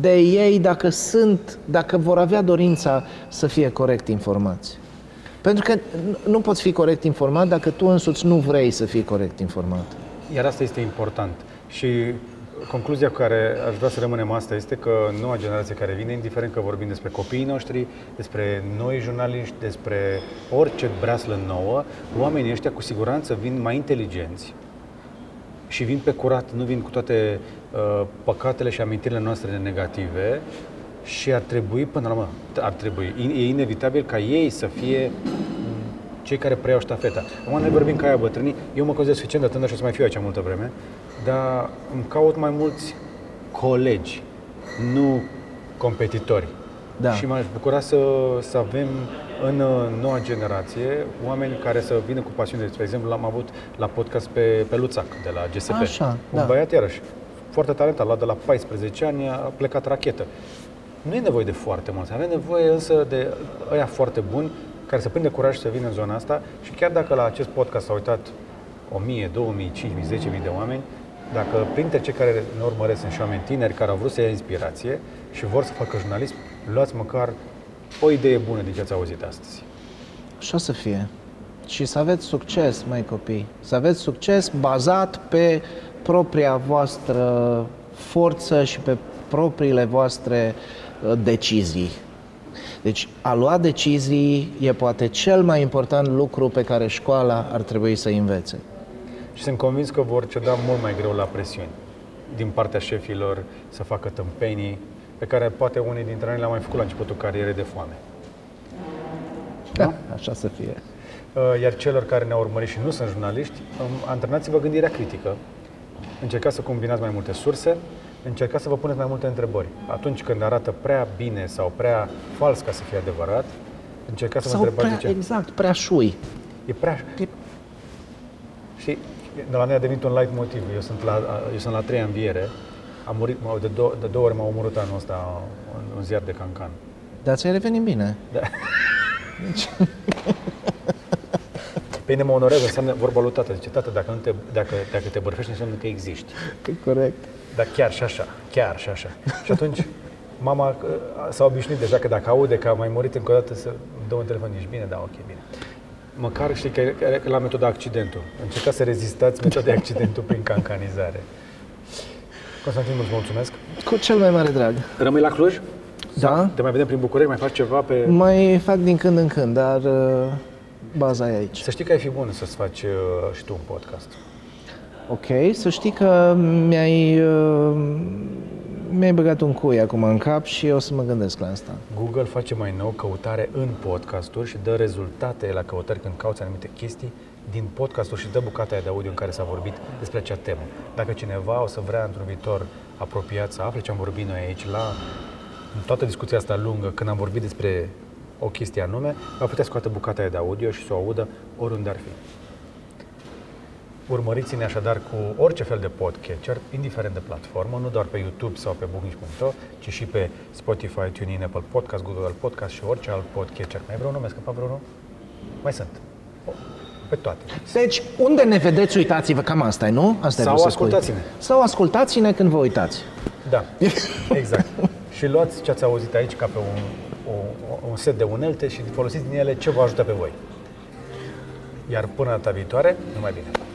de ei dacă sunt, dacă vor avea dorința să fie corect informați. Pentru că nu poți fi corect informat dacă tu însuți nu vrei să fii corect informat. Iar asta este important. Și concluzia cu care aș vrea să rămânem asta este că noua generație care vine, indiferent că vorbim despre copiii noștri, despre noi jurnaliști, despre orice breaslă nouă, oamenii ăștia cu siguranță vin mai inteligenți și vin pe curat, nu vin cu toate uh, păcatele și amintirile noastre negative și ar trebui, până la urmă, ar trebui, e inevitabil ca ei să fie cei care preiau ștafeta. Acum noi vorbim ca aia bătrânii, eu mă consider suficient de tânăr și o să mai fiu aici multă vreme, dar îmi caut mai mulți colegi, nu competitori. Da. Și m-aș bucura să, să avem în noua generație oameni care să vină cu pasiune. Spre exemplu, l-am avut la podcast pe, pe Luțac de la GSP. Așa, un da. băiat iarăși foarte talentat, la de la 14 ani a plecat rachetă. Nu e nevoie de foarte mulți, avem nevoie însă de ăia foarte buni care să prinde curaj să vină în zona asta și chiar dacă la acest podcast s-au uitat 1000, 2000, 5000, 10.000 de oameni, dacă printre cei care ne urmăresc sunt și oameni tineri care au vrut să ia inspirație și vor să facă jurnalism, luați măcar o idee bună din ce ați auzit astăzi. Și o să fie. Și să aveți succes, mai copii. Să aveți succes bazat pe propria voastră forță și pe propriile voastre uh, decizii. Deci a lua decizii e poate cel mai important lucru pe care școala ar trebui să învețe. Și sunt convins că vor ceda mult mai greu la presiuni din partea șefilor să facă tâmpenii pe care poate unii dintre noi le-au mai făcut la începutul carierei de foame. Da? Așa să fie. Uh, iar celor care ne-au urmărit și nu sunt jurnaliști, um, antrenați-vă gândirea critică. Încercați să combinați mai multe surse, încercați să vă puneți mai multe întrebări. Atunci când arată prea bine sau prea fals ca să fie adevărat, încercați să vă întrebați prea, de ce. Exact, prea șui. E prea... E... Și de la noi a devenit un light motiv. Eu sunt la, eu sunt la treia înviere. Am murit, de, două, de două ori m-au omorât anul ăsta în un ziar de cancan. Dar ți-ai revenit bine. Da. Pe Pe mine mă onorează, înseamnă vorba lui tată. Zice, tată, dacă, nu te, dacă, dacă te bărfești, înseamnă că existi. Corect. Dar chiar și așa, chiar și așa. Și atunci mama uh, s-a obișnuit deja că dacă aude că a mai murit încă o dată să îmi dă un telefon, ești bine? Da, ok, bine. Măcar știi că, că la metoda accidentul. Încercați să rezistați metoda accidentul prin cancanizare. Constantin, îți mulțumesc. Cu cel mai mare drag. Rămâi la Cluj? Da? Te mai vedem prin București? Mai faci ceva pe... Mai fac din când în când, dar uh, baza e aici. Să știi că ai fi bun să-ți faci uh, și tu un podcast. Ok, să știi că mi-ai, uh, mi-ai băgat un cui acum în cap și o să mă gândesc la asta. Google face mai nou căutare în podcasturi și dă rezultate la căutări când cauți anumite chestii din podcasturi și dă bucata aia de audio în care s-a vorbit despre acea temă. Dacă cineva o să vrea într-un viitor apropiat să afle ce am vorbit noi aici la în toată discuția asta lungă, când am vorbit despre o chestie anume, va putea scoate bucata aia de audio și să o audă oriunde ar fi. Urmăriți-ne așadar cu orice fel de podcatcher, indiferent de platformă, nu doar pe YouTube sau pe booknici.ro, ci și pe Spotify, TuneIn, Apple Podcast, Google Podcast și orice alt podcatcher. Mai vreau nume, scăpa vreunul? Mai sunt. O, Pe toate. Deci, unde ne vedeți, uitați-vă, cam asta e, nu? Asta Sau ai vrut să spui. ascultați-ne. Sau ascultați-ne când vă uitați. Da, exact. și luați ce ați auzit aici ca pe un, o, un set de unelte și folosiți din ele ce vă ajută pe voi. Iar până data viitoare, numai bine!